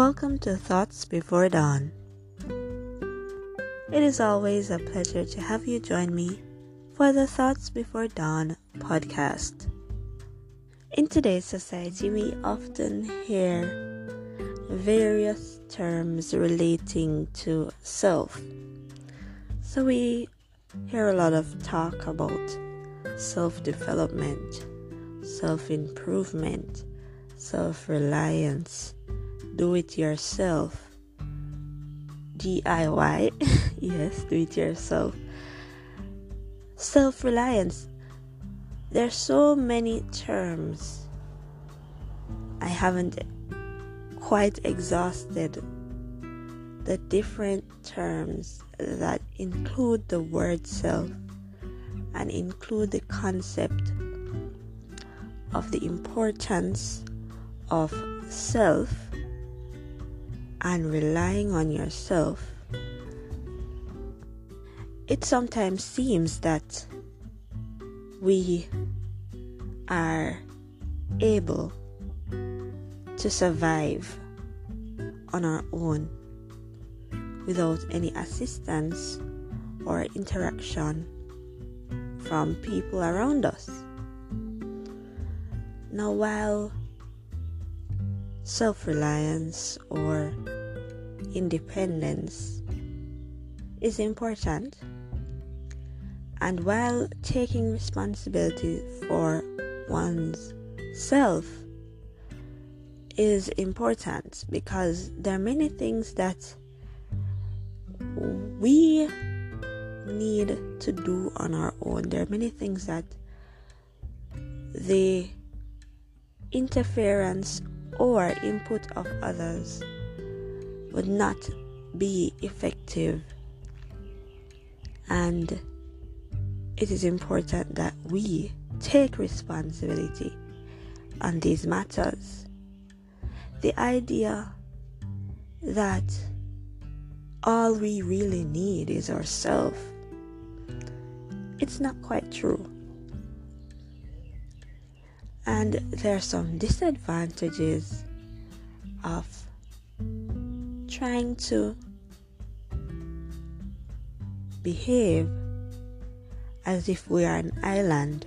Welcome to Thoughts Before Dawn. It is always a pleasure to have you join me for the Thoughts Before Dawn podcast. In today's society, we often hear various terms relating to self. So we hear a lot of talk about self development, self improvement, self reliance do it yourself. DIY, yes, do it yourself. Self reliance. There's so many terms. I haven't quite exhausted the different terms that include the word self and include the concept of the importance of self and relying on yourself, it sometimes seems that we are able to survive on our own without any assistance or interaction from people around us. Now, while self reliance or independence is important. And while taking responsibility for one's self is important because there are many things that we need to do on our own. There are many things that the interference or input of others would not be effective. And it is important that we take responsibility on these matters. The idea that all we really need is ourselves, it's not quite true. And there are some disadvantages of trying to behave as if we are an island.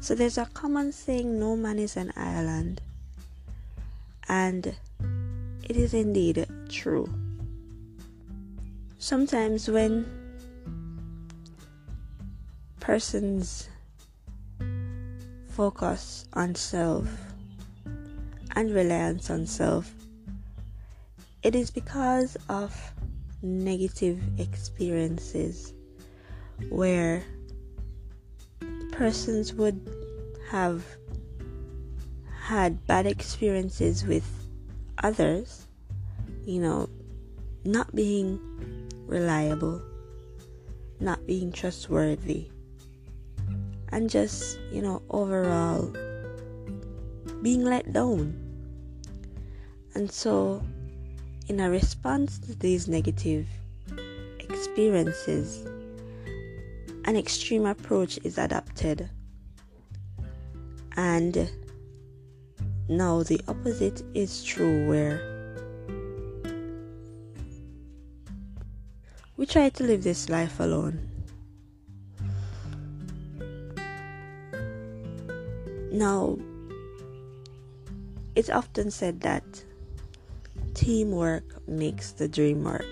So there's a common saying no man is an island. And it is indeed true. Sometimes when persons focus on self and reliance on self, it is because of negative experiences where persons would have had bad experiences with others, you know, not being reliable, not being trustworthy and just, you know, overall being let down. And so, in a response to these negative experiences, an extreme approach is adopted. And now the opposite is true, where we try to live this life alone. Now, it's often said that teamwork makes the dream work,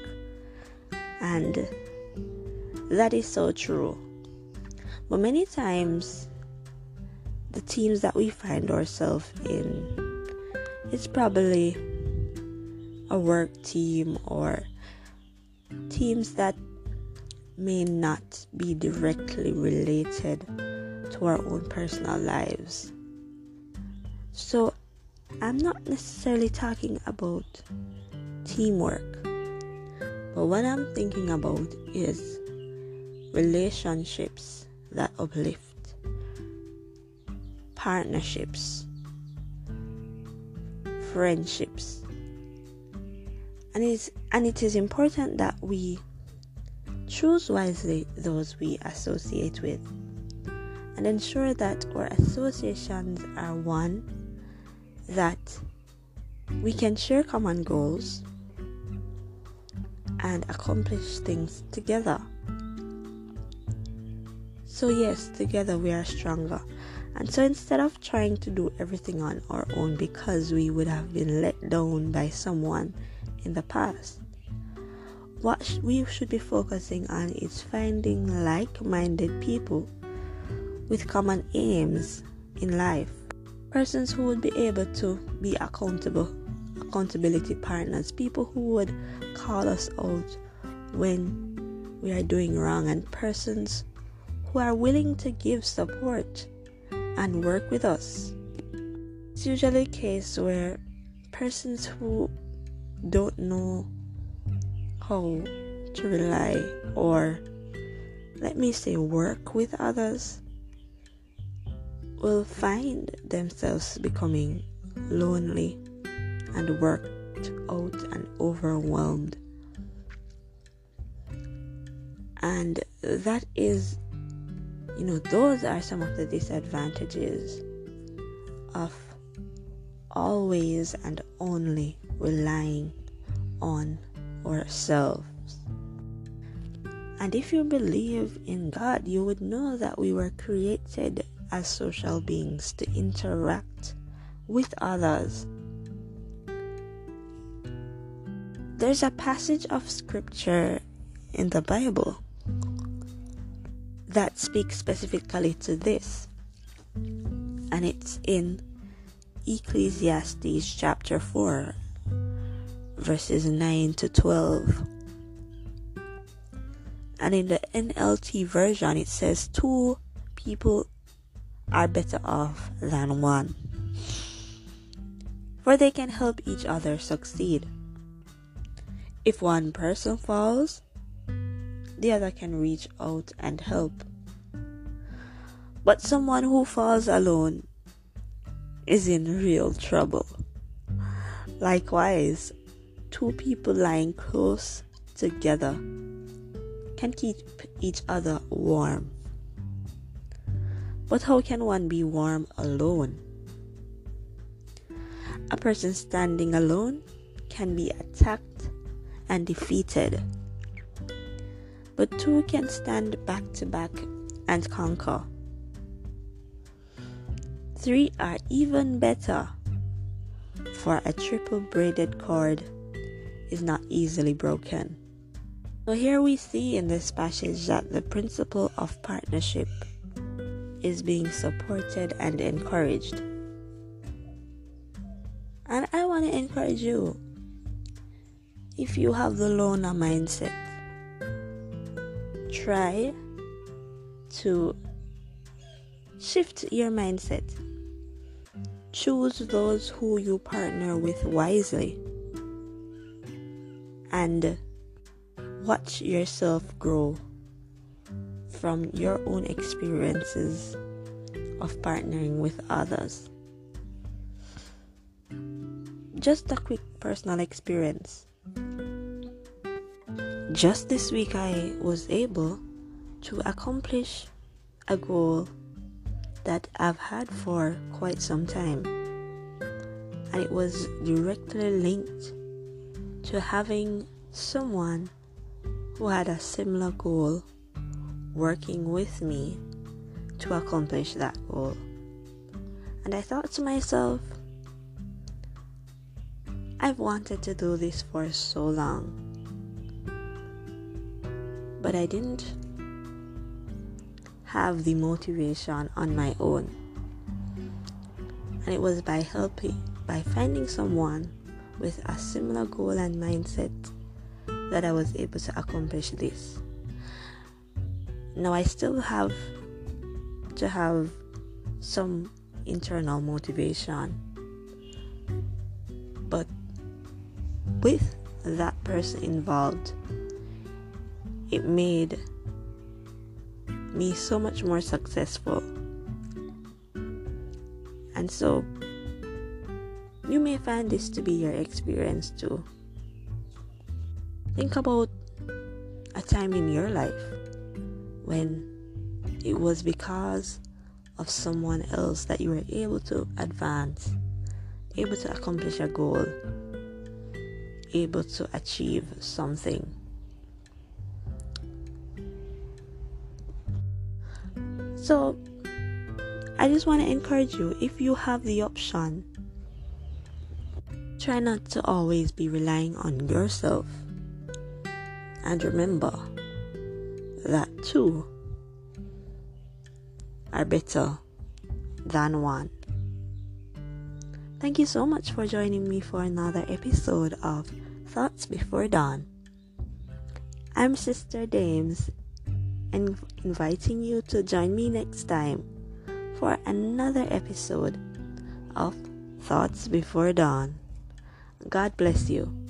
and that is so true. But many times, the teams that we find ourselves in, it's probably a work team or teams that may not be directly related to our own personal lives. So, I'm not necessarily talking about teamwork, but what I'm thinking about is relationships that uplift, partnerships, friendships. And it is, and it is important that we choose wisely those we associate with and ensure that our associations are one that we can share common goals and accomplish things together. So, yes, together we are stronger. And so instead of trying to do everything on our own because we would have been let down by someone in the past, what we should be focusing on is finding like minded people with common aims in life. Persons who would be able to be accountable, accountability partners, people who would call us out when we are doing wrong, and persons who are willing to give support and work with us. It's usually a case where persons who don't know how to rely or let me say work with others will find themselves becoming lonely and worked out and overwhelmed. And that is you know, those are some of the disadvantages of always and only relying on ourselves. And if you believe in God, you would know that we were created as social beings to interact with others. There's a passage of scripture in the Bible that speaks specifically to this. And it's in Ecclesiastes chapter 4, verses 9 to 12. And in the NLT version, it says, Two people are better off than one, for they can help each other succeed. If one person falls, the other can reach out and help. But someone who falls alone is in real trouble. Likewise, two people lying close together can keep each other warm. But how can one be warm alone? A person standing alone can be attacked and defeated but two can stand back to back and conquer. Three are even better, for a triple braided cord is not easily broken. So, here we see in this passage that the principle of partnership is being supported and encouraged. And I want to encourage you if you have the loner mindset, try to shift your mindset. Choose those who you partner with wisely and watch yourself grow from your own experiences of partnering with others. Just a quick personal experience just this week, I was able to accomplish a goal that I've had for quite some time, and it was directly linked to having someone who had a similar goal working with me to accomplish that goal. And I thought to myself, I've wanted to do this for so long but I didn't have the motivation on my own. And it was by helping, by finding someone with a similar goal and mindset that I was able to accomplish this. Now, I still have to have some internal motivation, but with that person involved, it made me so much more successful. And so, you may find this to be your experience too. Think about a time in your life when it was because of someone else that you were able to advance able to accomplish a goal, able to achieve something. So, I just want to encourage you if you have the option, try not to always be relying on yourself. And remember that two are better than one. Thank you so much for joining me for another episode of Thoughts Before Dawn. I'm Sister Dames and inviting you to join me next time for another episode of Thoughts Before Dawn. God bless you.